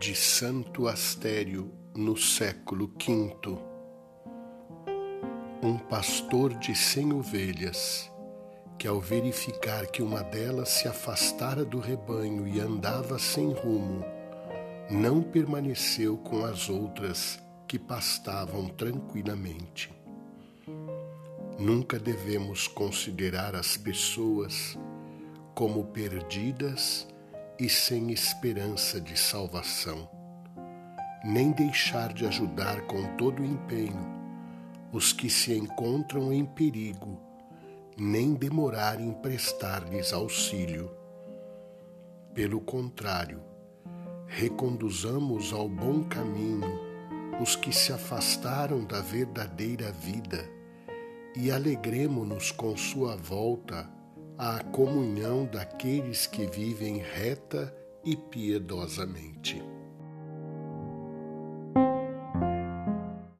de Santo Astério no século V. Um pastor de cem ovelhas, que ao verificar que uma delas se afastara do rebanho e andava sem rumo, não permaneceu com as outras que pastavam tranquilamente. Nunca devemos considerar as pessoas como perdidas e sem esperança de salvação, nem deixar de ajudar com todo o empenho os que se encontram em perigo, nem demorar em prestar-lhes auxílio. Pelo contrário, reconduzamos ao bom caminho os que se afastaram da verdadeira vida e alegremo-nos com sua volta à comunhão daqueles que vivem reta e piedosamente.